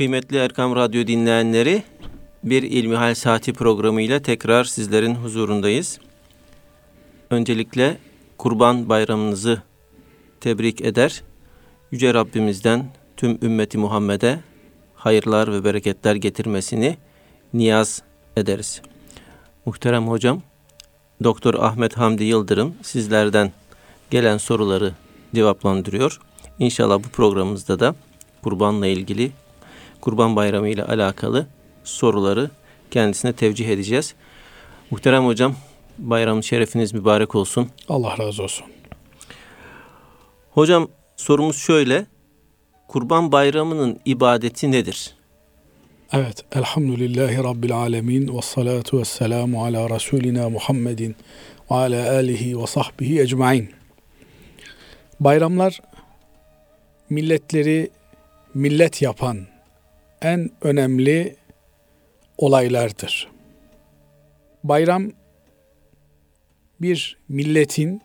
Kıymetli Erkam Radyo dinleyenleri, bir İlmihal Saati programıyla tekrar sizlerin huzurundayız. Öncelikle Kurban Bayramınızı tebrik eder. Yüce Rabbimizden tüm ümmeti Muhammed'e hayırlar ve bereketler getirmesini niyaz ederiz. Muhterem hocam, Doktor Ahmet Hamdi Yıldırım sizlerden gelen soruları cevaplandırıyor. İnşallah bu programımızda da kurbanla ilgili, kurban bayramı ile alakalı soruları kendisine tevcih edeceğiz. Muhterem hocam, bayramın şerefiniz mübarek olsun. Allah razı olsun. Hocam sorumuz şöyle. Kurban bayramının ibadeti nedir? Evet, elhamdülillahi rabbil alemin ve salatu ve selamu ala Resulina Muhammedin ve ala alihi ve sahbihi ecmain. Bayramlar milletleri millet yapan en önemli olaylardır. Bayram bir milletin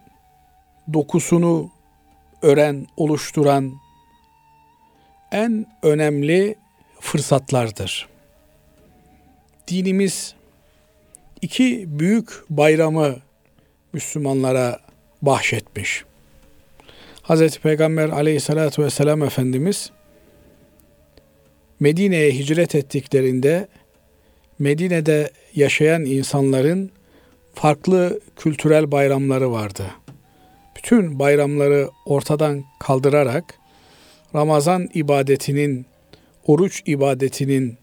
dokusunu ören, oluşturan en önemli fırsatlardır. Dinimiz iki büyük bayramı Müslümanlara bahşetmiş. Hz. Peygamber aleyhissalatü vesselam Efendimiz Medine'ye hicret ettiklerinde Medine'de yaşayan insanların farklı kültürel bayramları vardı. Bütün bayramları ortadan kaldırarak Ramazan ibadetinin, oruç ibadetinin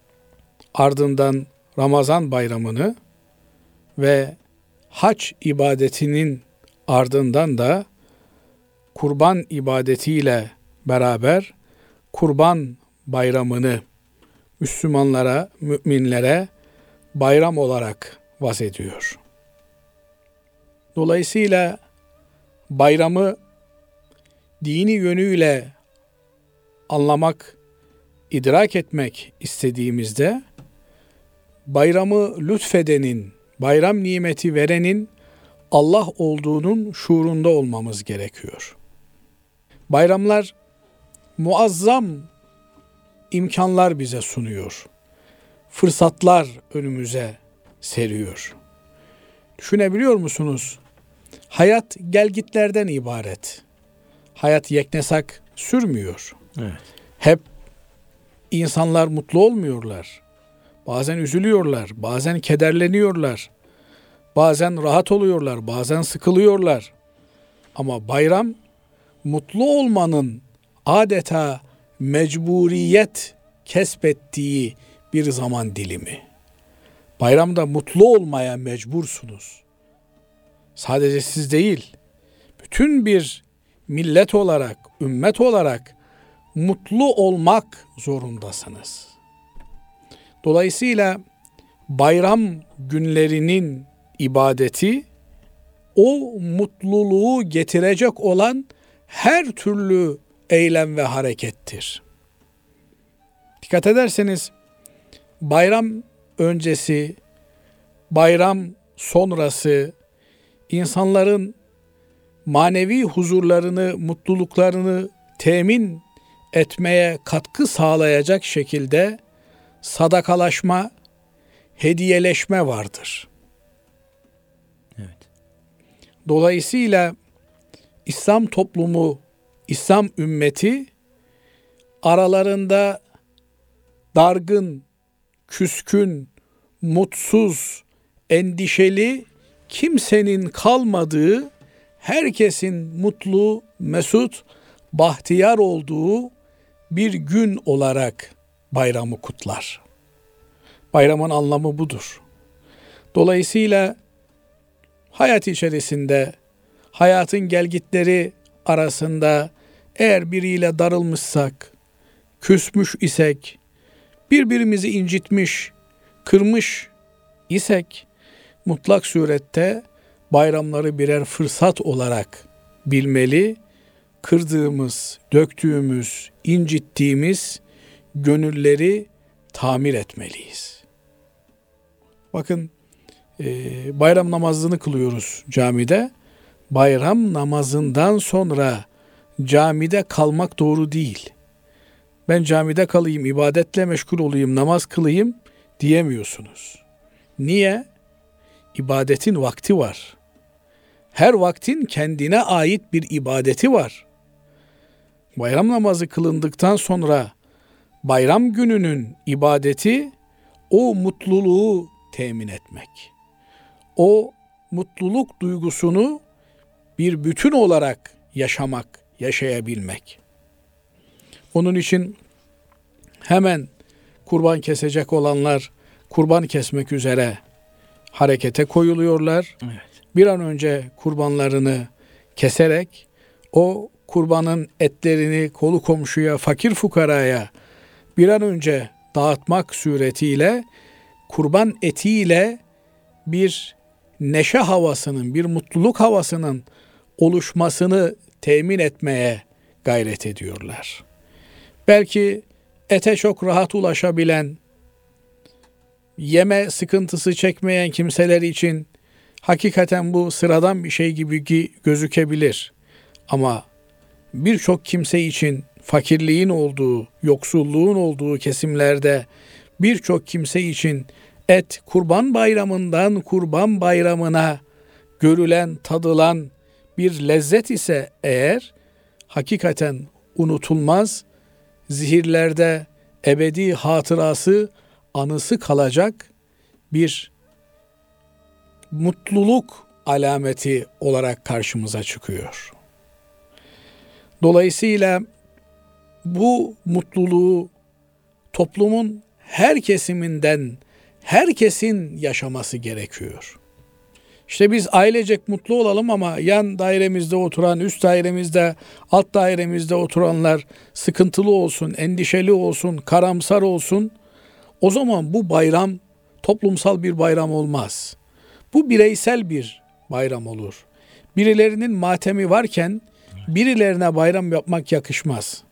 ardından Ramazan bayramını ve hac ibadetinin ardından da kurban ibadetiyle beraber kurban bayramını Müslümanlara, müminlere bayram olarak vaz ediyor. Dolayısıyla bayramı dini yönüyle anlamak, idrak etmek istediğimizde bayramı lütfedenin, bayram nimeti verenin Allah olduğunun şuurunda olmamız gerekiyor. Bayramlar muazzam imkanlar bize sunuyor. Fırsatlar önümüze seriyor. Düşünebiliyor musunuz? Hayat gelgitlerden ibaret. Hayat yeknesak sürmüyor. Evet. Hep insanlar mutlu olmuyorlar. Bazen üzülüyorlar, bazen kederleniyorlar. Bazen rahat oluyorlar, bazen sıkılıyorlar. Ama bayram mutlu olmanın adeta mecburiyet kesbettiği bir zaman dilimi. Bayramda mutlu olmaya mecbursunuz. Sadece siz değil, bütün bir millet olarak, ümmet olarak mutlu olmak zorundasınız. Dolayısıyla bayram günlerinin ibadeti o mutluluğu getirecek olan her türlü eylem ve harekettir. Dikkat ederseniz bayram öncesi, bayram sonrası insanların manevi huzurlarını, mutluluklarını temin etmeye katkı sağlayacak şekilde sadakalaşma, hediyeleşme vardır. Evet. Dolayısıyla İslam toplumu, İslam ümmeti aralarında dargın, küskün, mutsuz, endişeli kimsenin kalmadığı, herkesin mutlu, mesut, bahtiyar olduğu bir gün olarak bayramı kutlar. Bayramın anlamı budur. Dolayısıyla hayat içerisinde hayatın gelgitleri arasında eğer biriyle darılmışsak, küsmüş isek, birbirimizi incitmiş, kırmış isek mutlak surette bayramları birer fırsat olarak bilmeli, kırdığımız, döktüğümüz, incittiğimiz gönülleri tamir etmeliyiz. Bakın bayram namazını kılıyoruz camide. Bayram namazından sonra camide kalmak doğru değil. ben camide kalayım, ibadetle meşgul olayım, namaz kılayım diyemiyorsunuz. Niye? İbadetin vakti var. Her vaktin kendine ait bir ibadeti var. Bayram namazı kılındıktan sonra bayram gününün ibadeti o mutluluğu temin etmek. O mutluluk duygusunu bir bütün olarak yaşamak, yaşayabilmek. Onun için hemen kurban kesecek olanlar kurban kesmek üzere harekete koyuluyorlar. Evet. Bir an önce kurbanlarını keserek o kurbanın etlerini kolu komşuya, fakir fukaraya bir an önce dağıtmak suretiyle kurban etiyle bir neşe havasının, bir mutluluk havasının oluşmasını temin etmeye gayret ediyorlar. Belki ete çok rahat ulaşabilen, yeme sıkıntısı çekmeyen kimseler için hakikaten bu sıradan bir şey gibi gözükebilir. Ama birçok kimse için fakirliğin olduğu, yoksulluğun olduğu kesimlerde birçok kimse için et kurban bayramından kurban bayramına görülen, tadılan bir lezzet ise eğer hakikaten unutulmaz, zihirlerde ebedi hatırası, anısı kalacak bir mutluluk alameti olarak karşımıza çıkıyor. Dolayısıyla bu mutluluğu toplumun her kesiminden herkesin yaşaması gerekiyor. İşte biz ailecek mutlu olalım ama yan dairemizde oturan, üst dairemizde, alt dairemizde oturanlar sıkıntılı olsun, endişeli olsun, karamsar olsun. O zaman bu bayram toplumsal bir bayram olmaz. Bu bireysel bir bayram olur. Birilerinin matemi varken birilerine bayram yapmak yakışmaz.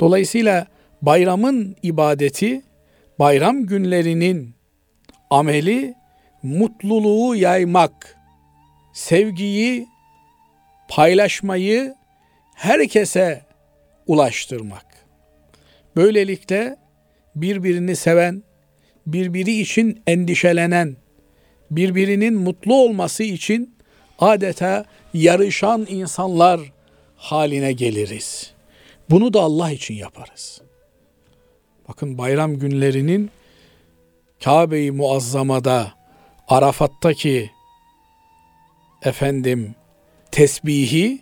Dolayısıyla bayramın ibadeti, bayram günlerinin ameli mutluluğu yaymak, sevgiyi paylaşmayı herkese ulaştırmak. Böylelikle birbirini seven, birbiri için endişelenen, birbirinin mutlu olması için adeta yarışan insanlar haline geliriz. Bunu da Allah için yaparız. Bakın bayram günlerinin Kabe-i Muazzama'da Arafat'taki efendim tesbihi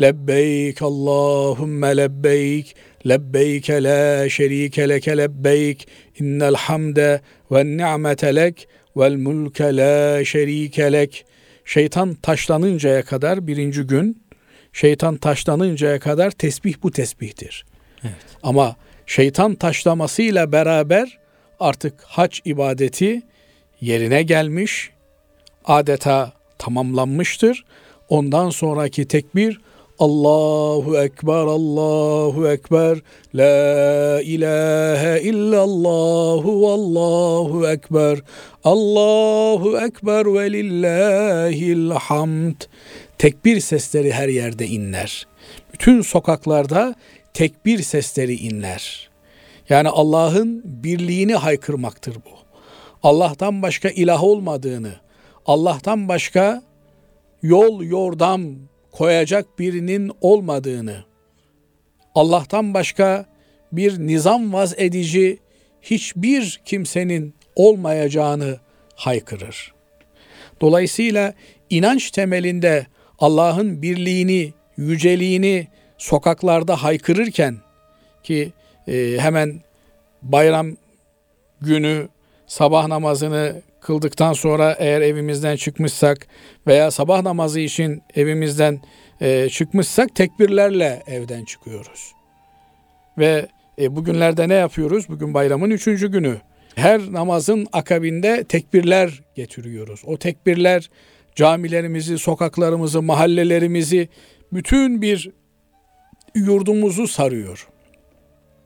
lebbeyk Allahümme lebbeyk lebbeyk la şerike leke lebbeyk innel hamde ve ni'mete lek vel mulke la şerike lek şeytan taşlanıncaya kadar birinci gün şeytan taşlanıncaya kadar tesbih bu tesbihtir. Evet. Ama şeytan taşlamasıyla beraber artık hac ibadeti yerine gelmiş, adeta tamamlanmıştır. Ondan sonraki tekbir Allahu Ekber, Allahu Ekber, La ilahe illallahu, Allahu Ekber, Allahu Ekber ve lillahil hamd. Tekbir sesleri her yerde inler. Bütün sokaklarda tekbir sesleri inler. Yani Allah'ın birliğini haykırmaktır bu. Allah'tan başka ilah olmadığını, Allah'tan başka yol yordam koyacak birinin olmadığını, Allah'tan başka bir nizam vaz edici hiçbir kimsenin olmayacağını haykırır. Dolayısıyla inanç temelinde Allah'ın birliğini, yüceliğini sokaklarda haykırırken ki e, hemen bayram günü sabah namazını kıldıktan sonra eğer evimizden çıkmışsak veya sabah namazı için evimizden e, çıkmışsak tekbirlerle evden çıkıyoruz. Ve e, bugünlerde ne yapıyoruz? Bugün bayramın üçüncü günü. Her namazın akabinde tekbirler getiriyoruz. O tekbirler camilerimizi, sokaklarımızı, mahallelerimizi, bütün bir yurdumuzu sarıyor.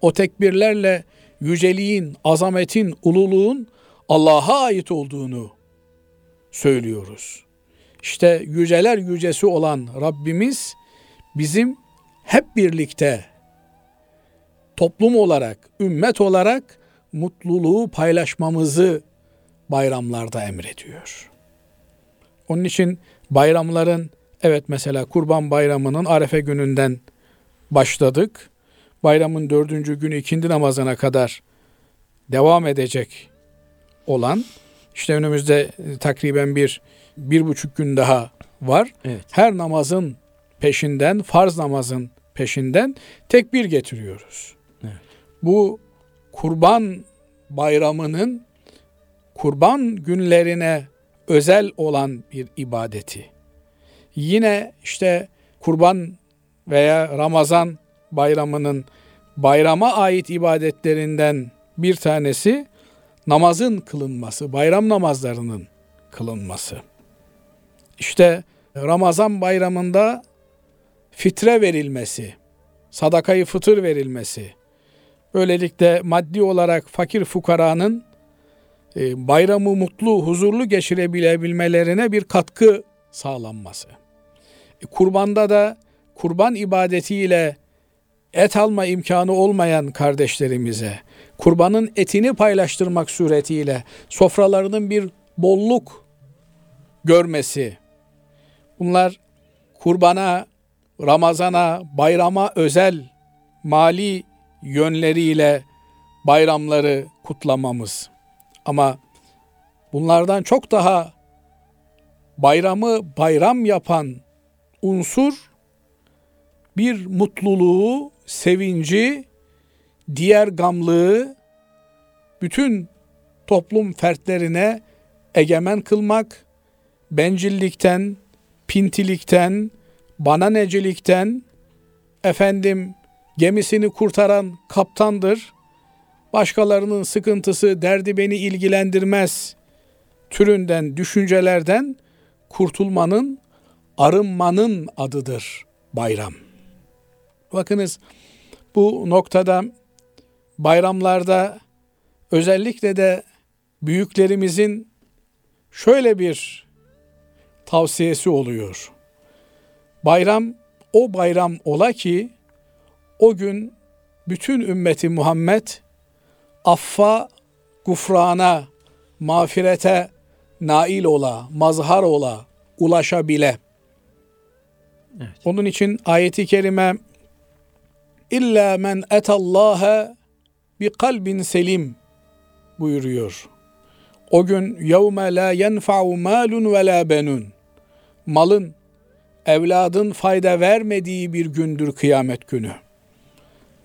O tekbirlerle yüceliğin, azametin, ululuğun Allah'a ait olduğunu söylüyoruz. İşte yüceler yücesi olan Rabbimiz bizim hep birlikte toplum olarak, ümmet olarak mutluluğu paylaşmamızı bayramlarda emrediyor. Onun için bayramların evet mesela Kurban Bayramı'nın Arefe gününden başladık. Bayramın dördüncü günü ikindi namazına kadar devam edecek olan işte önümüzde e, takriben bir bir buçuk gün daha var. Evet. Her namazın peşinden, farz namazın peşinden tekbir getiriyoruz. Evet. Bu kurban bayramının kurban günlerine özel olan bir ibadeti. Yine işte kurban veya Ramazan bayramının bayrama ait ibadetlerinden bir tanesi namazın kılınması, bayram namazlarının kılınması. İşte Ramazan bayramında fitre verilmesi, sadakayı fıtır verilmesi, böylelikle maddi olarak fakir fukaranın e, bayramı mutlu, huzurlu geçirebilebilmelerine bir katkı sağlanması. E, kurbanda da kurban ibadetiyle et alma imkanı olmayan kardeşlerimize kurbanın etini paylaştırmak suretiyle sofralarının bir bolluk görmesi. Bunlar kurbana, Ramazana, bayrama özel mali yönleriyle bayramları kutlamamız. Ama bunlardan çok daha bayramı bayram yapan unsur bir mutluluğu, sevinci, diğer gamlığı bütün toplum fertlerine egemen kılmak, bencillikten, pintilikten, bananecilikten, efendim gemisini kurtaran kaptandır, başkalarının sıkıntısı, derdi beni ilgilendirmez türünden düşüncelerden kurtulmanın, arınmanın adıdır bayram. Bakınız bu noktada bayramlarda özellikle de büyüklerimizin şöyle bir tavsiyesi oluyor. Bayram o bayram ola ki o gün bütün ümmeti Muhammed affa, gufrana, mağfirete nail ola, mazhar ola, ulaşabile. Evet. Onun için ayeti kerime İlla men etallaha bi kalbin selim buyuruyor. O gün yevme la yenfa'u malun ve la benun. Malın, evladın fayda vermediği bir gündür kıyamet günü.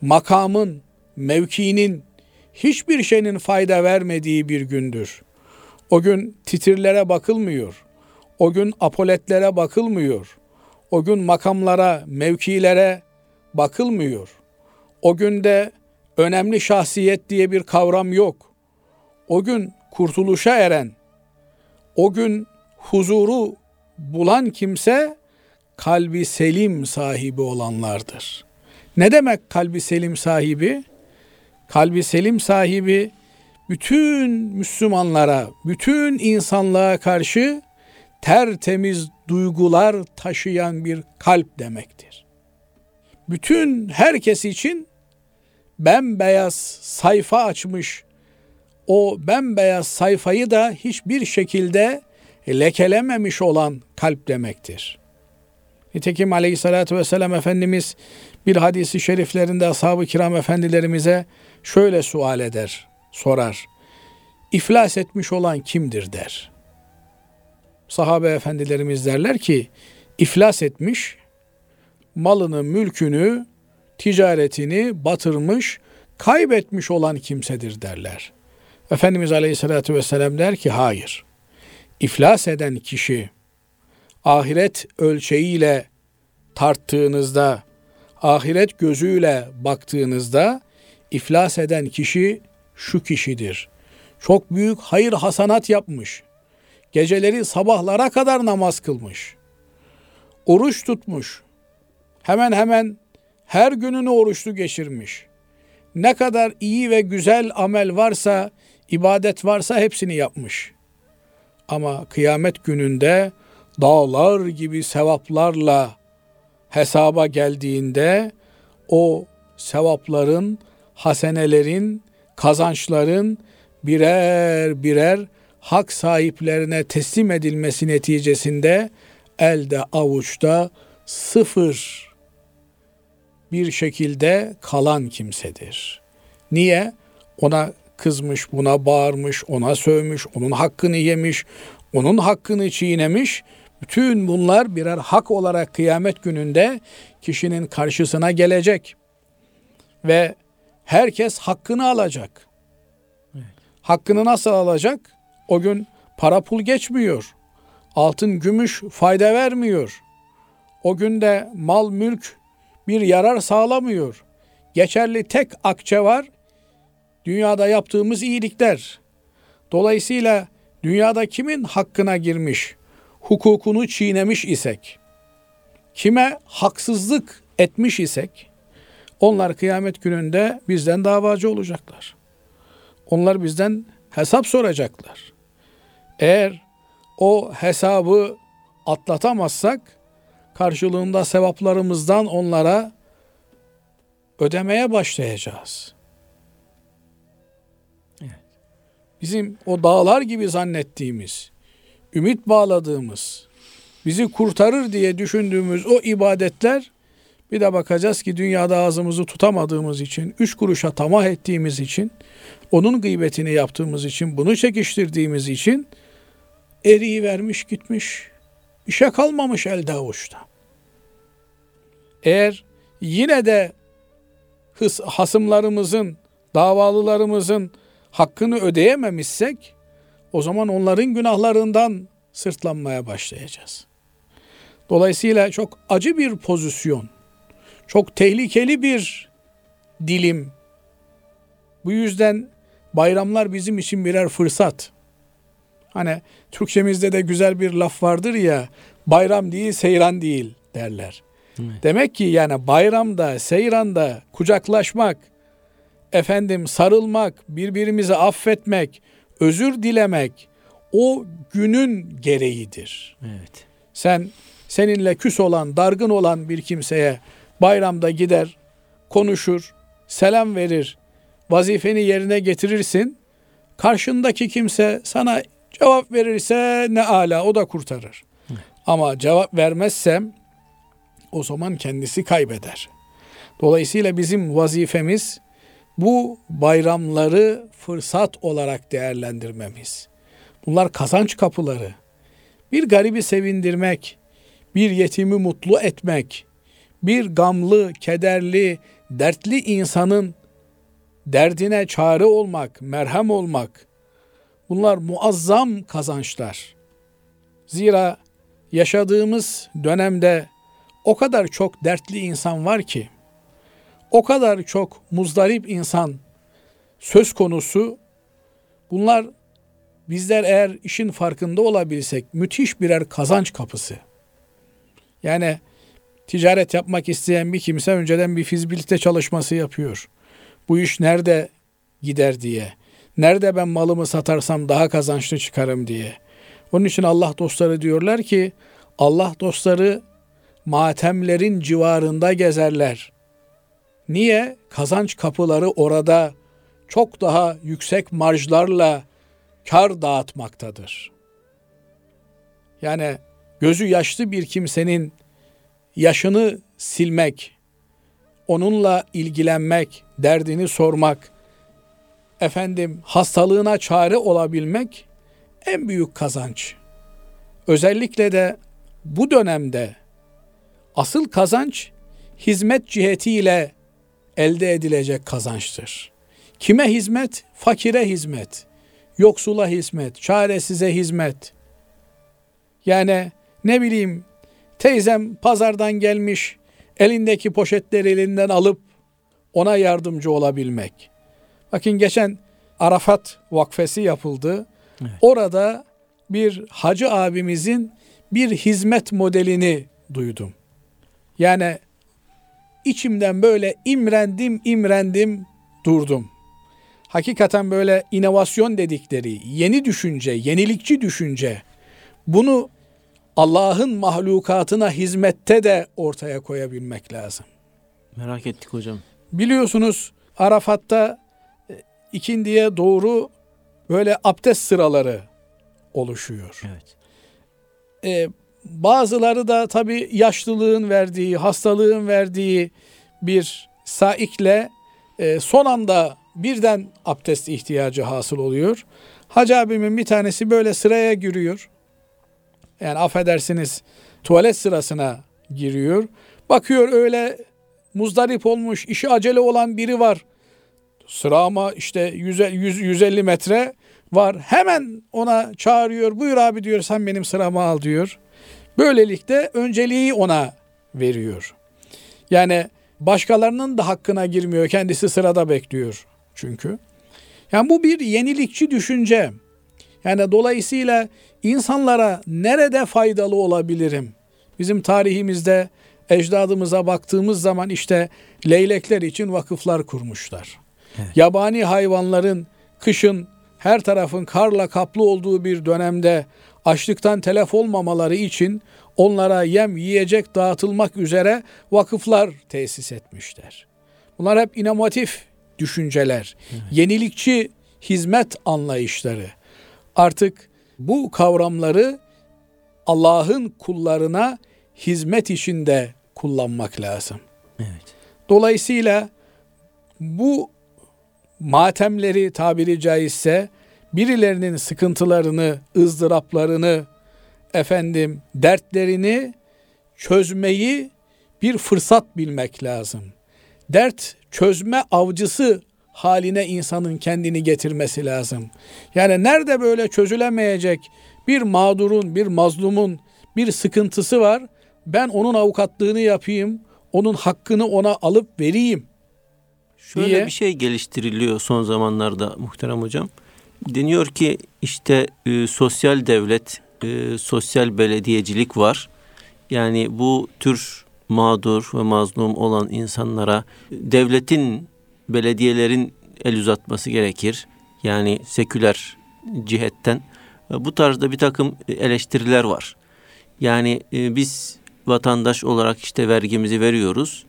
Makamın, mevkinin, hiçbir şeyin fayda vermediği bir gündür. O gün titirlere bakılmıyor. O gün apoletlere bakılmıyor. O gün makamlara, mevkilere bakılmıyor. O günde önemli şahsiyet diye bir kavram yok. O gün kurtuluşa eren, o gün huzuru bulan kimse kalbi selim sahibi olanlardır. Ne demek kalbi selim sahibi? Kalbi selim sahibi bütün Müslümanlara, bütün insanlığa karşı tertemiz duygular taşıyan bir kalp demektir. Bütün herkes için bembeyaz sayfa açmış. O bembeyaz sayfayı da hiçbir şekilde lekelememiş olan kalp demektir. Nitekim aleyhissalatü vesselam Efendimiz bir hadisi şeriflerinde ashab-ı kiram efendilerimize şöyle sual eder, sorar. İflas etmiş olan kimdir der. Sahabe efendilerimiz derler ki iflas etmiş, malını, mülkünü, ticaretini batırmış, kaybetmiş olan kimsedir derler. Efendimiz Aleyhisselatü Vesselam der ki hayır. İflas eden kişi ahiret ölçeğiyle tarttığınızda, ahiret gözüyle baktığınızda iflas eden kişi şu kişidir. Çok büyük hayır hasanat yapmış. Geceleri sabahlara kadar namaz kılmış. Oruç tutmuş. Hemen hemen her gününü oruçlu geçirmiş. Ne kadar iyi ve güzel amel varsa, ibadet varsa hepsini yapmış. Ama kıyamet gününde dağlar gibi sevaplarla hesaba geldiğinde o sevapların hasenelerin, kazançların birer birer hak sahiplerine teslim edilmesi neticesinde elde avuçta sıfır bir şekilde kalan kimsedir. Niye? Ona kızmış, buna bağırmış, ona sövmüş, onun hakkını yemiş, onun hakkını çiğnemiş. Bütün bunlar birer hak olarak kıyamet gününde kişinin karşısına gelecek. Ve herkes hakkını alacak. Hakkını nasıl alacak? O gün para pul geçmiyor. Altın, gümüş fayda vermiyor. O günde mal, mülk bir yarar sağlamıyor. Geçerli tek akçe var. Dünyada yaptığımız iyilikler. Dolayısıyla dünyada kimin hakkına girmiş, hukukunu çiğnemiş isek, kime haksızlık etmiş isek, onlar kıyamet gününde bizden davacı olacaklar. Onlar bizden hesap soracaklar. Eğer o hesabı atlatamazsak karşılığında sevaplarımızdan onlara ödemeye başlayacağız. Bizim o dağlar gibi zannettiğimiz, ümit bağladığımız, bizi kurtarır diye düşündüğümüz o ibadetler bir de bakacağız ki dünyada ağzımızı tutamadığımız için, üç kuruşa tamah ettiğimiz için, onun gıybetini yaptığımız için, bunu çekiştirdiğimiz için eriyi vermiş gitmiş. Bir şey kalmamış elde avuçta. Eğer yine de hasımlarımızın, davalılarımızın hakkını ödeyememişsek o zaman onların günahlarından sırtlanmaya başlayacağız. Dolayısıyla çok acı bir pozisyon, çok tehlikeli bir dilim. Bu yüzden bayramlar bizim için birer fırsat. Hani Türkçemizde de güzel bir laf vardır ya, bayram değil seyran değil derler. Evet. Demek ki yani bayramda, seyranda kucaklaşmak, efendim sarılmak, birbirimizi affetmek, özür dilemek o günün gereğidir. Evet. Sen seninle küs olan, dargın olan bir kimseye bayramda gider, konuşur, selam verir, vazifeni yerine getirirsin. Karşındaki kimse sana cevap verirse ne ala o da kurtarır. Ama cevap vermezsem o zaman kendisi kaybeder. Dolayısıyla bizim vazifemiz bu bayramları fırsat olarak değerlendirmemiz. Bunlar kazanç kapıları. Bir garibi sevindirmek, bir yetimi mutlu etmek, bir gamlı, kederli, dertli insanın derdine çare olmak, merhem olmak. Bunlar muazzam kazançlar. Zira yaşadığımız dönemde o kadar çok dertli insan var ki o kadar çok muzdarip insan söz konusu. Bunlar bizler eğer işin farkında olabilsek müthiş birer kazanç kapısı. Yani ticaret yapmak isteyen bir kimse önceden bir fizibilite çalışması yapıyor. Bu iş nerede gider diye. Nerede ben malımı satarsam daha kazançlı çıkarım diye. Onun için Allah dostları diyorlar ki Allah dostları matemlerin civarında gezerler. Niye? Kazanç kapıları orada çok daha yüksek marjlarla kar dağıtmaktadır. Yani gözü yaşlı bir kimsenin yaşını silmek, onunla ilgilenmek, derdini sormak, efendim hastalığına çare olabilmek en büyük kazanç. Özellikle de bu dönemde asıl kazanç hizmet cihetiyle elde edilecek kazançtır. Kime hizmet? Fakire hizmet, yoksula hizmet, çaresize hizmet. Yani ne bileyim teyzem pazardan gelmiş, elindeki poşetleri elinden alıp ona yardımcı olabilmek. Bakın geçen Arafat Vakfesi yapıldı. Evet. Orada bir hacı abimizin bir hizmet modelini duydum. Yani içimden böyle imrendim imrendim durdum. Hakikaten böyle inovasyon dedikleri, yeni düşünce, yenilikçi düşünce bunu Allah'ın mahlukatına hizmette de ortaya koyabilmek lazım. Merak ettik hocam. Biliyorsunuz Arafat'ta ikindiye doğru böyle abdest sıraları oluşuyor. Evet. E, bazıları da tabii yaşlılığın verdiği, hastalığın verdiği bir saikle e, son anda birden abdest ihtiyacı hasıl oluyor. Hacı abimin bir tanesi böyle sıraya giriyor. Yani affedersiniz tuvalet sırasına giriyor. Bakıyor öyle muzdarip olmuş, işi acele olan biri var. Sıra ama işte 100, 100, 150 metre var. Hemen ona çağırıyor. Buyur abi diyor sen benim sıramı al diyor. Böylelikle önceliği ona veriyor. Yani başkalarının da hakkına girmiyor. Kendisi sırada bekliyor çünkü. Yani bu bir yenilikçi düşünce. Yani dolayısıyla insanlara nerede faydalı olabilirim? Bizim tarihimizde ecdadımıza baktığımız zaman işte leylekler için vakıflar kurmuşlar. Evet. Yabani hayvanların kışın her tarafın karla kaplı olduğu bir dönemde açlıktan telef olmamaları için onlara yem yiyecek dağıtılmak üzere vakıflar tesis etmişler. Bunlar hep inovatif düşünceler, evet. yenilikçi hizmet anlayışları. Artık bu kavramları Allah'ın kullarına hizmet içinde kullanmak lazım. Evet. Dolayısıyla bu matemleri tabiri caizse birilerinin sıkıntılarını, ızdıraplarını, efendim dertlerini çözmeyi bir fırsat bilmek lazım. Dert çözme avcısı haline insanın kendini getirmesi lazım. Yani nerede böyle çözülemeyecek bir mağdurun, bir mazlumun bir sıkıntısı var. Ben onun avukatlığını yapayım, onun hakkını ona alıp vereyim. Şöyle diye. bir şey geliştiriliyor son zamanlarda muhterem hocam. Deniyor ki işte e, sosyal devlet, e, sosyal belediyecilik var. Yani bu tür mağdur ve mazlum olan insanlara devletin, belediyelerin el uzatması gerekir. Yani seküler cihetten. Bu tarzda bir takım eleştiriler var. Yani e, biz vatandaş olarak işte vergimizi veriyoruz.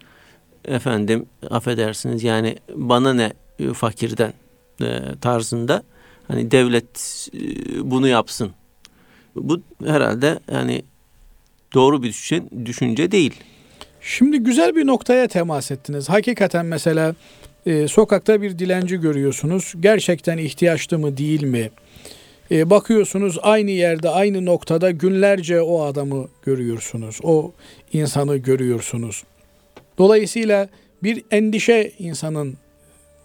Efendim affedersiniz yani bana ne e, fakirden e, tarzında hani devlet e, bunu yapsın. Bu herhalde yani doğru bir düşünce, düşünce değil. Şimdi güzel bir noktaya temas ettiniz. Hakikaten mesela e, sokakta bir dilenci görüyorsunuz. Gerçekten ihtiyaçlı mı değil mi? E, bakıyorsunuz aynı yerde aynı noktada günlerce o adamı görüyorsunuz. O insanı görüyorsunuz. Dolayısıyla bir endişe insanın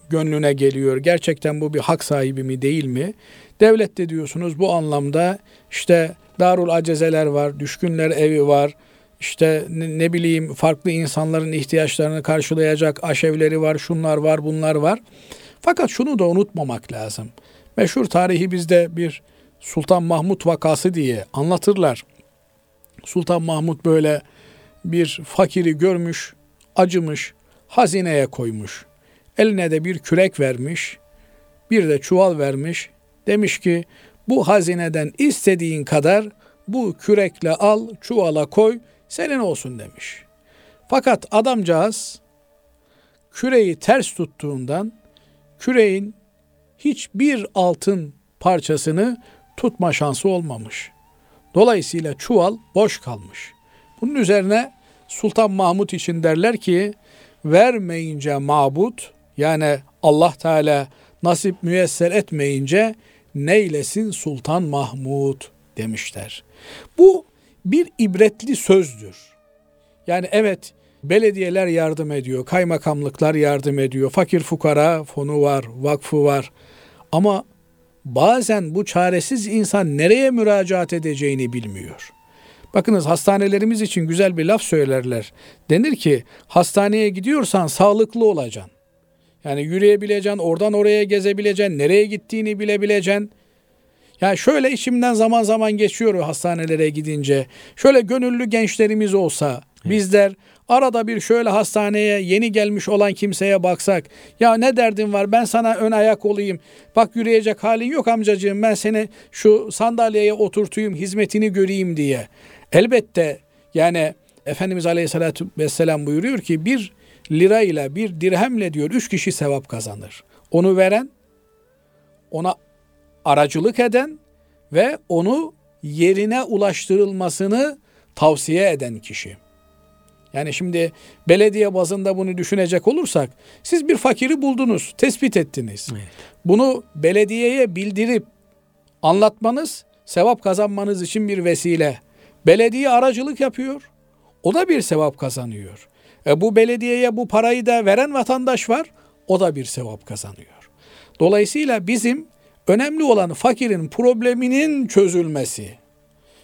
gönlüne geliyor. Gerçekten bu bir hak sahibi mi değil mi? Devlet de diyorsunuz bu anlamda işte darul acezeler var, düşkünler evi var, işte ne, ne bileyim farklı insanların ihtiyaçlarını karşılayacak aşevleri var, şunlar var, bunlar var. Fakat şunu da unutmamak lazım. Meşhur tarihi bizde bir Sultan Mahmut vakası diye anlatırlar. Sultan Mahmut böyle bir fakiri görmüş, acımış, hazineye koymuş. Eline de bir kürek vermiş, bir de çuval vermiş. Demiş ki bu hazineden istediğin kadar bu kürekle al, çuvala koy, senin olsun demiş. Fakat adamcağız küreği ters tuttuğundan küreğin hiçbir altın parçasını tutma şansı olmamış. Dolayısıyla çuval boş kalmış. Bunun üzerine Sultan Mahmut için derler ki vermeyince mabut yani Allah Teala nasip müyesser etmeyince neylesin Sultan Mahmud demişler. Bu bir ibretli sözdür. Yani evet belediyeler yardım ediyor, kaymakamlıklar yardım ediyor, fakir fukara fonu var, vakfı var. Ama bazen bu çaresiz insan nereye müracaat edeceğini bilmiyor. Bakınız hastanelerimiz için güzel bir laf söylerler. Denir ki hastaneye gidiyorsan sağlıklı olacaksın. Yani yürüyebileceksin, oradan oraya gezebileceksin, nereye gittiğini bilebileceksin. Yani şöyle içimden zaman zaman geçiyor hastanelere gidince. Şöyle gönüllü gençlerimiz olsa, bizler arada bir şöyle hastaneye yeni gelmiş olan kimseye baksak. Ya ne derdin var ben sana ön ayak olayım. Bak yürüyecek halin yok amcacığım ben seni şu sandalyeye oturtuyum hizmetini göreyim diye. Elbette yani Efendimiz Aleyhisselatü Vesselam buyuruyor ki bir lira ile bir dirhemle diyor üç kişi sevap kazanır. Onu veren, ona aracılık eden ve onu yerine ulaştırılmasını tavsiye eden kişi. Yani şimdi belediye bazında bunu düşünecek olursak siz bir fakiri buldunuz, tespit ettiniz. Evet. Bunu belediyeye bildirip anlatmanız sevap kazanmanız için bir vesile. Belediye aracılık yapıyor. O da bir sevap kazanıyor. E bu belediyeye bu parayı da veren vatandaş var. O da bir sevap kazanıyor. Dolayısıyla bizim önemli olan fakirin probleminin çözülmesi.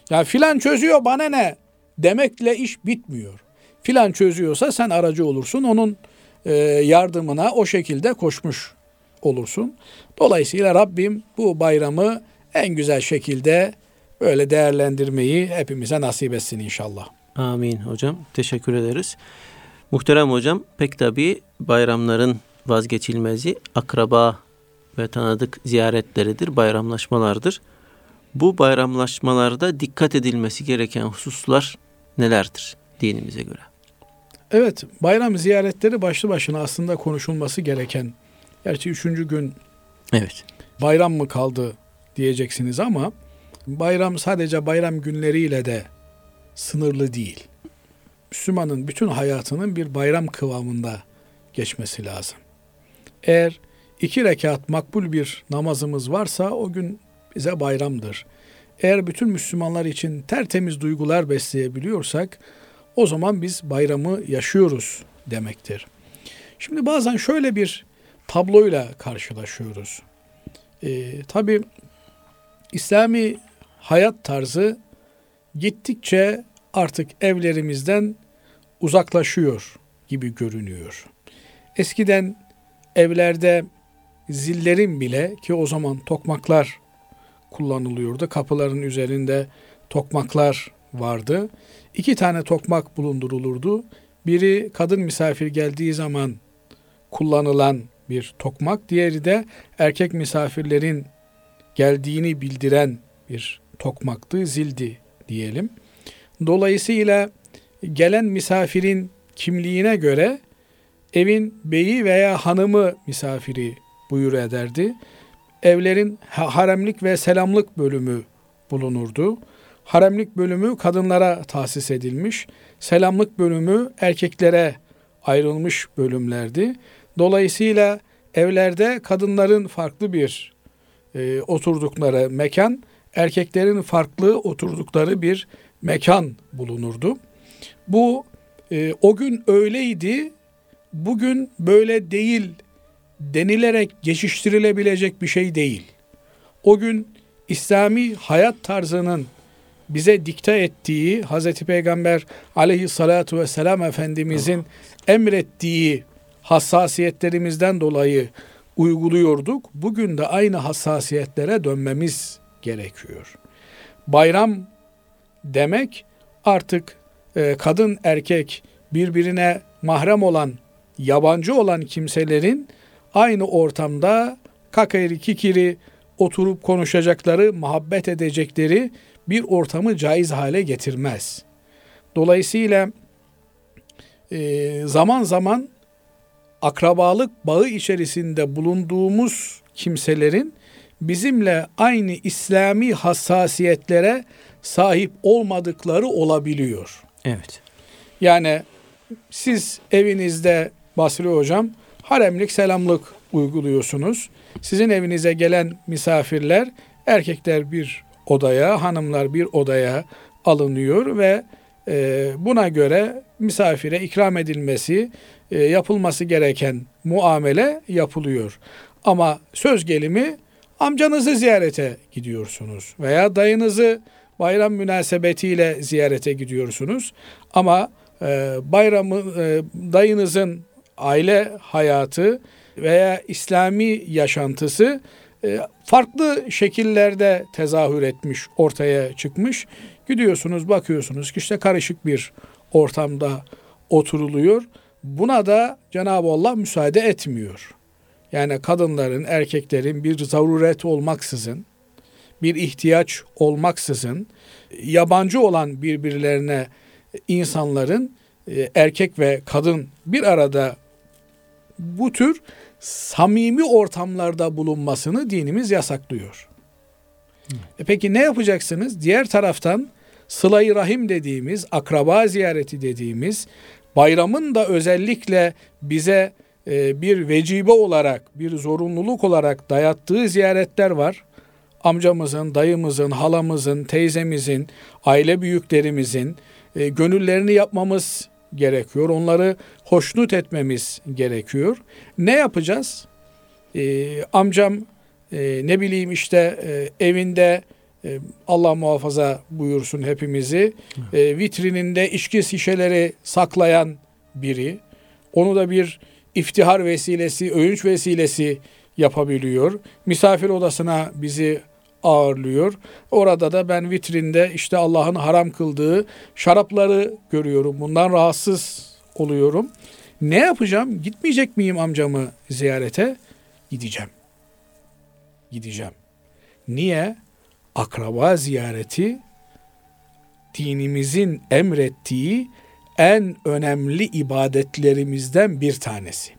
Ya filan çözüyor bana ne demekle iş bitmiyor. Filan çözüyorsa sen aracı olursun. Onun e, yardımına o şekilde koşmuş olursun. Dolayısıyla Rabbim bu bayramı en güzel şekilde böyle değerlendirmeyi hepimize nasip etsin inşallah. Amin hocam. Teşekkür ederiz. Muhterem hocam pek tabi bayramların vazgeçilmezi akraba ve tanıdık ziyaretleridir, bayramlaşmalardır. Bu bayramlaşmalarda dikkat edilmesi gereken hususlar nelerdir dinimize göre? Evet, bayram ziyaretleri başlı başına aslında konuşulması gereken. Gerçi üçüncü gün Evet. bayram mı kaldı diyeceksiniz ama bayram sadece bayram günleriyle de sınırlı değil. Müslümanın bütün hayatının bir bayram kıvamında geçmesi lazım. Eğer iki rekat makbul bir namazımız varsa o gün bize bayramdır. Eğer bütün Müslümanlar için tertemiz duygular besleyebiliyorsak o zaman biz bayramı yaşıyoruz demektir. Şimdi bazen şöyle bir tabloyla karşılaşıyoruz. Ee, Tabi İslami hayat tarzı gittikçe artık evlerimizden uzaklaşıyor gibi görünüyor. Eskiden evlerde zillerin bile ki o zaman tokmaklar kullanılıyordu. Kapıların üzerinde tokmaklar vardı. İki tane tokmak bulundurulurdu. Biri kadın misafir geldiği zaman kullanılan bir tokmak, diğeri de erkek misafirlerin geldiğini bildiren bir tokmaktı, zildi diyelim. Dolayısıyla gelen misafirin kimliğine göre evin beyi veya hanımı misafiri buyur ederdi. Evlerin haremlik ve selamlık bölümü bulunurdu. Haremlik bölümü kadınlara tahsis edilmiş, selamlık bölümü erkeklere ayrılmış bölümlerdi. Dolayısıyla evlerde kadınların farklı bir e, oturdukları mekan, erkeklerin farklı oturdukları bir mekan bulunurdu. Bu e, o gün öyleydi, bugün böyle değil denilerek geçiştirilebilecek bir şey değil. O gün İslami hayat tarzının bize dikte ettiği Hazreti Peygamber aleyhissalatu vesselam Efendimizin emrettiği hassasiyetlerimizden dolayı uyguluyorduk. Bugün de aynı hassasiyetlere dönmemiz gerekiyor. Bayram demek artık e, kadın erkek birbirine mahrem olan, yabancı olan kimselerin aynı ortamda kakayri kikiri oturup konuşacakları, muhabbet edecekleri bir ortamı caiz hale getirmez. Dolayısıyla e, zaman zaman akrabalık bağı içerisinde bulunduğumuz kimselerin bizimle aynı İslami hassasiyetlere sahip olmadıkları olabiliyor. Evet. Yani siz evinizde Basri Hocam haremlik selamlık uyguluyorsunuz. Sizin evinize gelen misafirler erkekler bir odaya, hanımlar bir odaya alınıyor ve e, buna göre misafire ikram edilmesi, e, yapılması gereken muamele yapılıyor. Ama söz gelimi amcanızı ziyarete gidiyorsunuz veya dayınızı bayram münasebetiyle ziyarete gidiyorsunuz. Ama e, bayramı e, dayınızın aile hayatı veya İslami yaşantısı e, farklı şekillerde tezahür etmiş, ortaya çıkmış. Gidiyorsunuz, bakıyorsunuz ki işte karışık bir ortamda oturuluyor. Buna da Cenab-ı Allah müsaade etmiyor. Yani kadınların, erkeklerin bir zaruret olmaksızın, bir ihtiyaç olmaksızın yabancı olan birbirlerine insanların e, erkek ve kadın bir arada bu tür samimi ortamlarda bulunmasını dinimiz yasaklıyor. E peki ne yapacaksınız? Diğer taraftan sıla rahim dediğimiz, akraba ziyareti dediğimiz, bayramın da özellikle bize bir vecibe olarak, bir zorunluluk olarak dayattığı ziyaretler var. Amcamızın, dayımızın, halamızın, teyzemizin, aile büyüklerimizin e, gönüllerini yapmamız gerekiyor. Onları hoşnut etmemiz gerekiyor. Ne yapacağız? E, amcam e, ne bileyim işte e, evinde e, Allah muhafaza buyursun hepimizi e, vitrininde içki şişeleri saklayan biri. Onu da bir iftihar vesilesi, övünç vesilesi yapabiliyor. Misafir odasına bizi ağırlıyor. Orada da ben vitrinde işte Allah'ın haram kıldığı şarapları görüyorum. Bundan rahatsız oluyorum. Ne yapacağım? Gitmeyecek miyim amcamı ziyarete? Gideceğim. Gideceğim. Niye? Akraba ziyareti dinimizin emrettiği en önemli ibadetlerimizden bir tanesi.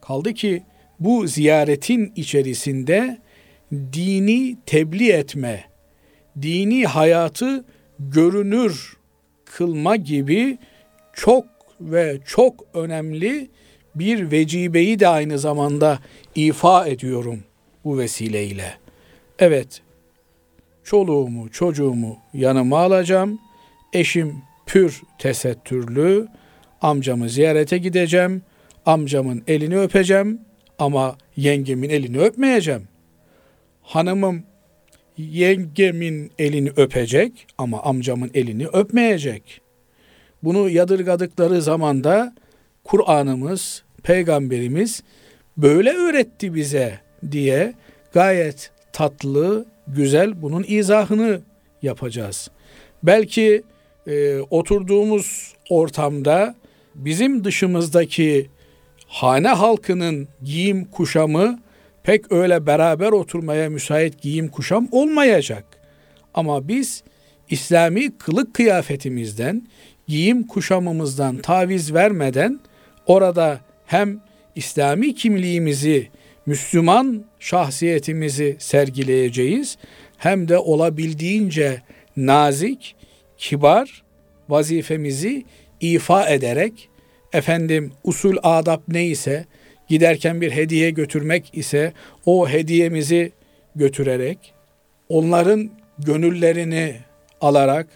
Kaldı ki bu ziyaretin içerisinde dini tebliğ etme, dini hayatı görünür kılma gibi çok ve çok önemli bir vecibeyi de aynı zamanda ifa ediyorum bu vesileyle. Evet, çoluğumu, çocuğumu yanıma alacağım. Eşim pür tesettürlü. Amcamı ziyarete gideceğim. Amcamın elini öpeceğim ama yengemin elini öpmeyeceğim. Hanımım yengemin elini öpecek ama amcamın elini öpmeyecek. Bunu yadırgadıkları zamanda Kur'an'ımız, peygamberimiz böyle öğretti bize diye gayet tatlı, güzel bunun izahını yapacağız. Belki e, oturduğumuz ortamda bizim dışımızdaki hane halkının giyim kuşamı pek öyle beraber oturmaya müsait giyim kuşam olmayacak. Ama biz İslami kılık kıyafetimizden, giyim kuşamımızdan taviz vermeden orada hem İslami kimliğimizi, Müslüman şahsiyetimizi sergileyeceğiz hem de olabildiğince nazik, kibar vazifemizi ifa ederek efendim usul adab neyse giderken bir hediye götürmek ise o hediyemizi götürerek onların gönüllerini alarak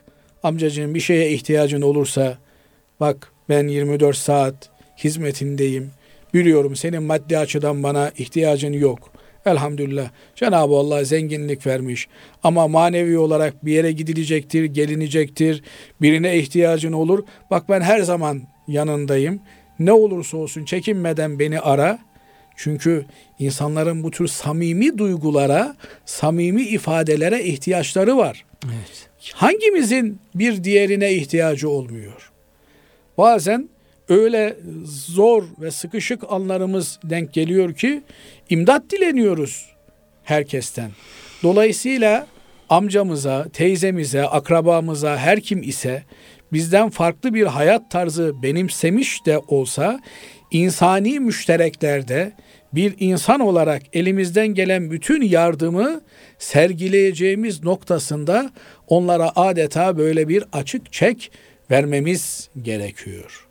amcacığım bir şeye ihtiyacın olursa bak ben 24 saat hizmetindeyim. Biliyorum senin maddi açıdan bana ihtiyacın yok. Elhamdülillah Cenab-ı Allah zenginlik vermiş ama manevi olarak bir yere gidilecektir, gelinecektir, birine ihtiyacın olur. Bak ben her zaman yanındayım. Ne olursa olsun çekinmeden beni ara. Çünkü insanların bu tür samimi duygulara, samimi ifadelere ihtiyaçları var. Evet. Hangimizin bir diğerine ihtiyacı olmuyor? Bazen öyle zor ve sıkışık anlarımız denk geliyor ki imdat dileniyoruz herkesten. Dolayısıyla amcamıza, teyzemize, akrabamıza, her kim ise bizden farklı bir hayat tarzı benimsemiş de olsa insani müştereklerde bir insan olarak elimizden gelen bütün yardımı sergileyeceğimiz noktasında onlara adeta böyle bir açık çek vermemiz gerekiyor.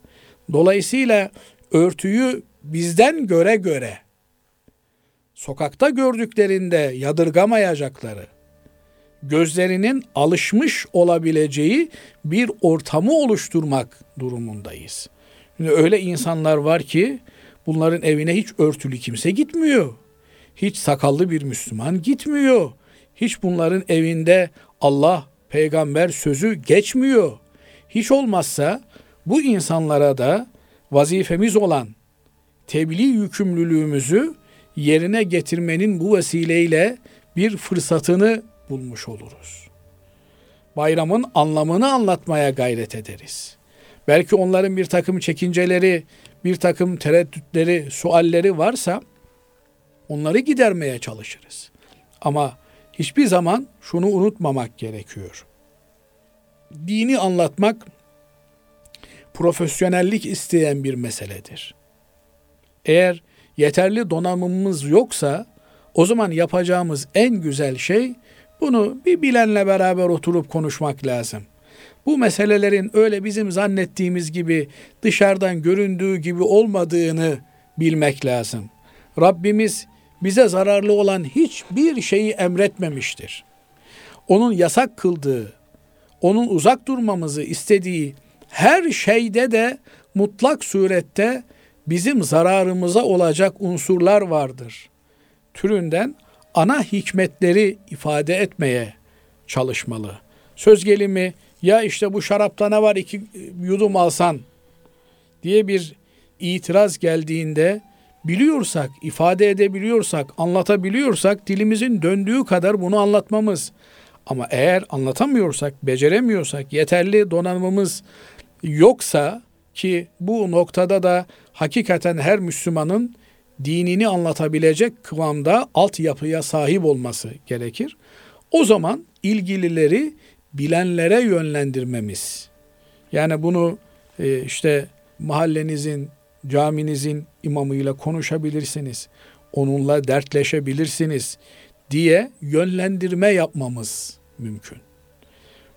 Dolayısıyla örtüyü bizden göre göre sokakta gördüklerinde yadırgamayacakları, gözlerinin alışmış olabileceği bir ortamı oluşturmak durumundayız. Şimdi öyle insanlar var ki bunların evine hiç örtülü kimse gitmiyor. Hiç sakallı bir Müslüman gitmiyor. Hiç bunların evinde Allah, peygamber sözü geçmiyor. Hiç olmazsa bu insanlara da vazifemiz olan tebliğ yükümlülüğümüzü yerine getirmenin bu vesileyle bir fırsatını bulmuş oluruz. Bayramın anlamını anlatmaya gayret ederiz. Belki onların bir takım çekinceleri, bir takım tereddütleri, sualleri varsa onları gidermeye çalışırız. Ama hiçbir zaman şunu unutmamak gerekiyor. Dini anlatmak profesyonellik isteyen bir meseledir. Eğer yeterli donanımımız yoksa o zaman yapacağımız en güzel şey bunu bir bilenle beraber oturup konuşmak lazım. Bu meselelerin öyle bizim zannettiğimiz gibi dışarıdan göründüğü gibi olmadığını bilmek lazım. Rabbimiz bize zararlı olan hiçbir şeyi emretmemiştir. Onun yasak kıldığı, onun uzak durmamızı istediği her şeyde de mutlak surette bizim zararımıza olacak unsurlar vardır. Türünden ana hikmetleri ifade etmeye çalışmalı. Söz gelimi ya işte bu şarapta ne var iki yudum alsan diye bir itiraz geldiğinde biliyorsak, ifade edebiliyorsak, anlatabiliyorsak dilimizin döndüğü kadar bunu anlatmamız. Ama eğer anlatamıyorsak, beceremiyorsak, yeterli donanımımız yoksa ki bu noktada da hakikaten her Müslümanın dinini anlatabilecek kıvamda altyapıya sahip olması gerekir. O zaman ilgilileri bilenlere yönlendirmemiz. Yani bunu e, işte mahallenizin, caminizin imamıyla konuşabilirsiniz. Onunla dertleşebilirsiniz diye yönlendirme yapmamız mümkün.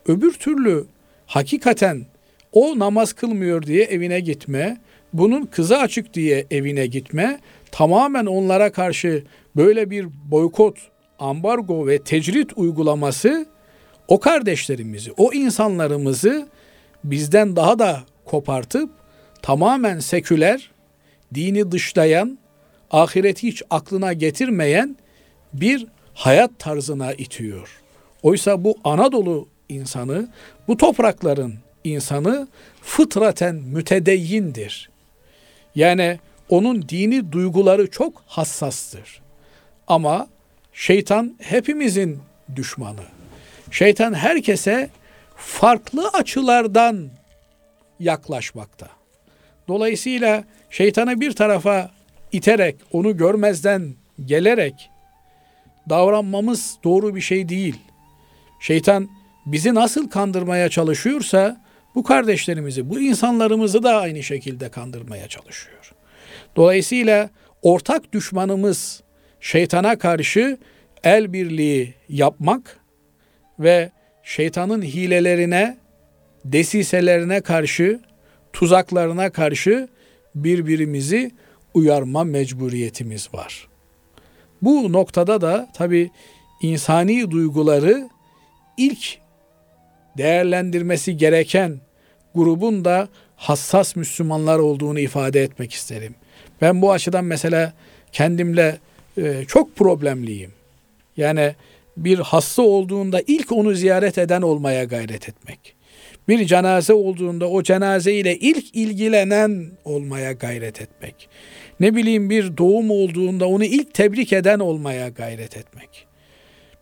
Öbür türlü hakikaten o namaz kılmıyor diye evine gitme, bunun kızı açık diye evine gitme, tamamen onlara karşı böyle bir boykot, ambargo ve tecrit uygulaması o kardeşlerimizi, o insanlarımızı bizden daha da kopartıp tamamen seküler, dini dışlayan, ahireti hiç aklına getirmeyen bir hayat tarzına itiyor. Oysa bu Anadolu insanı, bu toprakların insanı fıtraten mütedeyyindir. Yani onun dini duyguları çok hassastır. Ama şeytan hepimizin düşmanı. Şeytan herkese farklı açılardan yaklaşmakta. Dolayısıyla şeytanı bir tarafa iterek, onu görmezden gelerek davranmamız doğru bir şey değil. Şeytan bizi nasıl kandırmaya çalışıyorsa bu kardeşlerimizi, bu insanlarımızı da aynı şekilde kandırmaya çalışıyor. Dolayısıyla ortak düşmanımız şeytana karşı el birliği yapmak ve şeytanın hilelerine, desiselerine karşı, tuzaklarına karşı birbirimizi uyarma mecburiyetimiz var. Bu noktada da tabi insani duyguları ilk değerlendirmesi gereken grubun da hassas Müslümanlar olduğunu ifade etmek isterim. Ben bu açıdan mesela kendimle e, çok problemliyim. Yani bir hasta olduğunda ilk onu ziyaret eden olmaya gayret etmek. Bir cenaze olduğunda o cenaze ile ilk ilgilenen olmaya gayret etmek. Ne bileyim bir doğum olduğunda onu ilk tebrik eden olmaya gayret etmek.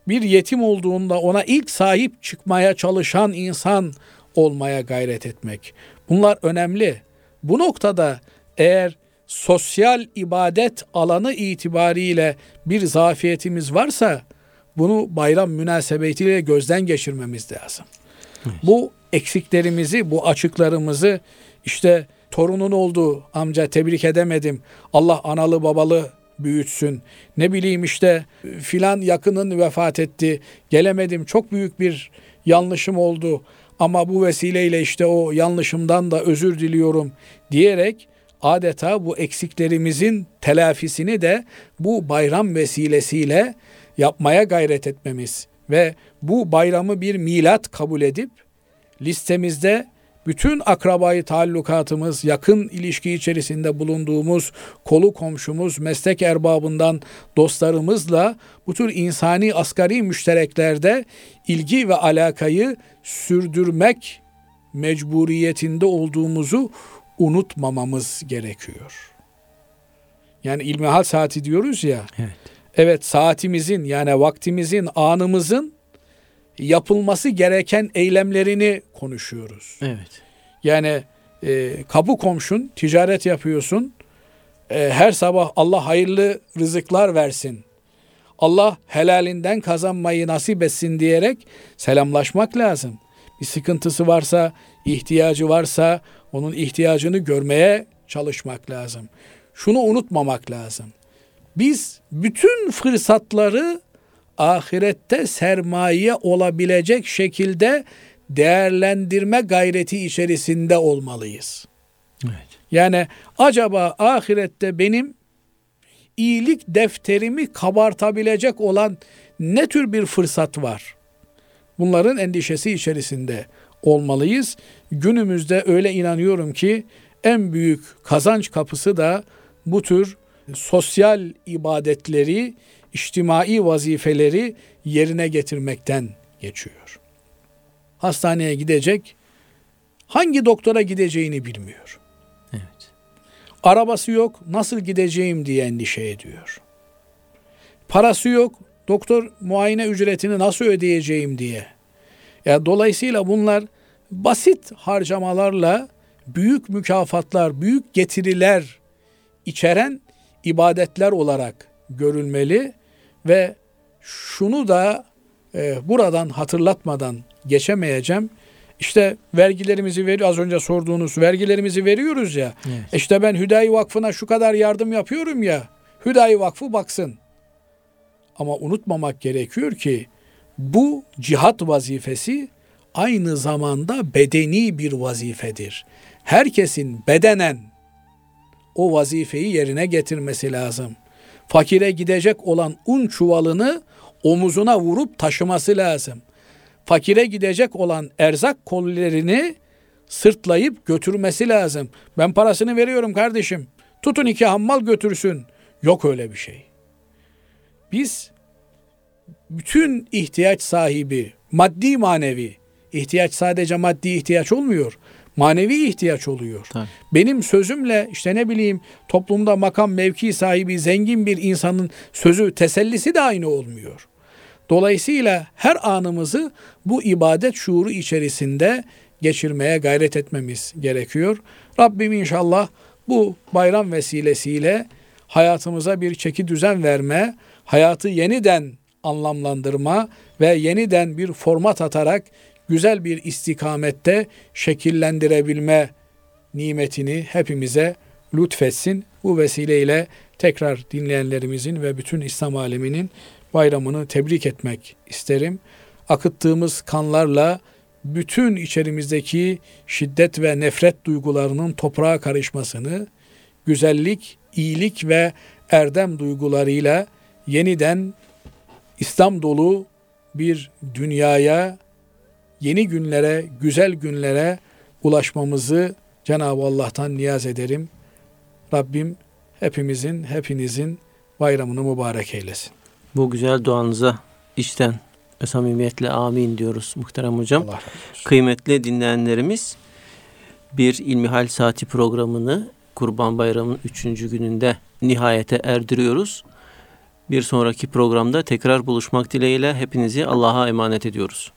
Bir yetim olduğunda ona ilk sahip çıkmaya çalışan insan olmaya gayret etmek. Bunlar önemli. Bu noktada eğer sosyal ibadet alanı itibariyle bir zafiyetimiz varsa bunu bayram münasebetiyle gözden geçirmemiz lazım. Evet. Bu eksiklerimizi, bu açıklarımızı işte torunun oldu amca tebrik edemedim. Allah analı babalı büyütsün. Ne bileyim işte filan yakının vefat etti. Gelemedim. Çok büyük bir yanlışım oldu. Ama bu vesileyle işte o yanlışımdan da özür diliyorum diyerek adeta bu eksiklerimizin telafisini de bu bayram vesilesiyle yapmaya gayret etmemiz ve bu bayramı bir milat kabul edip listemizde bütün akrabayı taallukatımız, yakın ilişki içerisinde bulunduğumuz kolu komşumuz, meslek erbabından dostlarımızla bu tür insani asgari müştereklerde ilgi ve alakayı sürdürmek mecburiyetinde olduğumuzu unutmamamız gerekiyor. Yani ilmihal saati diyoruz ya. Evet. Evet saatimizin yani vaktimizin, anımızın yapılması gereken eylemlerini konuşuyoruz. Evet. Yani e, kapı komşun, ticaret yapıyorsun. E, her sabah Allah hayırlı rızıklar versin. Allah helalinden kazanmayı nasip etsin diyerek selamlaşmak lazım. Bir sıkıntısı varsa, ihtiyacı varsa Onun ihtiyacını görmeye çalışmak lazım. Şunu unutmamak lazım. Biz bütün fırsatları ahirette sermaye olabilecek şekilde değerlendirme gayreti içerisinde olmalıyız. Evet. Yani acaba ahirette benim iyilik defterimi kabartabilecek olan ne tür bir fırsat var? Bunların endişesi içerisinde olmalıyız. Günümüzde öyle inanıyorum ki en büyük kazanç kapısı da bu tür sosyal ibadetleri, içtimai vazifeleri yerine getirmekten geçiyor. Hastaneye gidecek, hangi doktora gideceğini bilmiyor. Evet. Arabası yok, nasıl gideceğim diye endişe ediyor. Parası yok, doktor muayene ücretini nasıl ödeyeceğim diye. Ya dolayısıyla bunlar basit harcamalarla büyük mükafatlar, büyük getiriler içeren ibadetler olarak görülmeli ve şunu da e, buradan hatırlatmadan geçemeyeceğim. İşte vergilerimizi veriyor az önce sorduğunuz vergilerimizi veriyoruz ya. Evet. İşte ben Hüdayi Vakfı'na şu kadar yardım yapıyorum ya. Hüdayi Vakfı baksın. Ama unutmamak gerekiyor ki bu cihat vazifesi aynı zamanda bedeni bir vazifedir. Herkesin bedenen o vazifeyi yerine getirmesi lazım. Fakire gidecek olan un çuvalını omuzuna vurup taşıması lazım. Fakire gidecek olan erzak kollerini sırtlayıp götürmesi lazım. Ben parasını veriyorum kardeşim. Tutun iki hammal götürsün. Yok öyle bir şey. Biz bütün ihtiyaç sahibi, maddi manevi, ihtiyaç sadece maddi ihtiyaç olmuyor. Manevi ihtiyaç oluyor. Tabii. Benim sözümle işte ne bileyim toplumda makam mevki sahibi zengin bir insanın sözü tesellisi de aynı olmuyor. Dolayısıyla her anımızı bu ibadet şuuru içerisinde geçirmeye gayret etmemiz gerekiyor. Rabbim inşallah bu bayram vesilesiyle hayatımıza bir çeki düzen verme, hayatı yeniden anlamlandırma ve yeniden bir format atarak güzel bir istikamette şekillendirebilme nimetini hepimize lütfetsin. Bu vesileyle tekrar dinleyenlerimizin ve bütün İslam aleminin bayramını tebrik etmek isterim. Akıttığımız kanlarla bütün içerimizdeki şiddet ve nefret duygularının toprağa karışmasını, güzellik, iyilik ve erdem duygularıyla yeniden İslam dolu bir dünyaya, yeni günlere, güzel günlere ulaşmamızı Cenab-ı Allah'tan niyaz ederim. Rabbim hepimizin, hepinizin bayramını mübarek eylesin. Bu güzel duanıza içten ve samimiyetle amin diyoruz muhterem hocam. Allah. Kıymetli dinleyenlerimiz bir İlmihal Saati programını Kurban Bayramı'nın 3. gününde nihayete erdiriyoruz. Bir sonraki programda tekrar buluşmak dileğiyle hepinizi Allah'a emanet ediyoruz.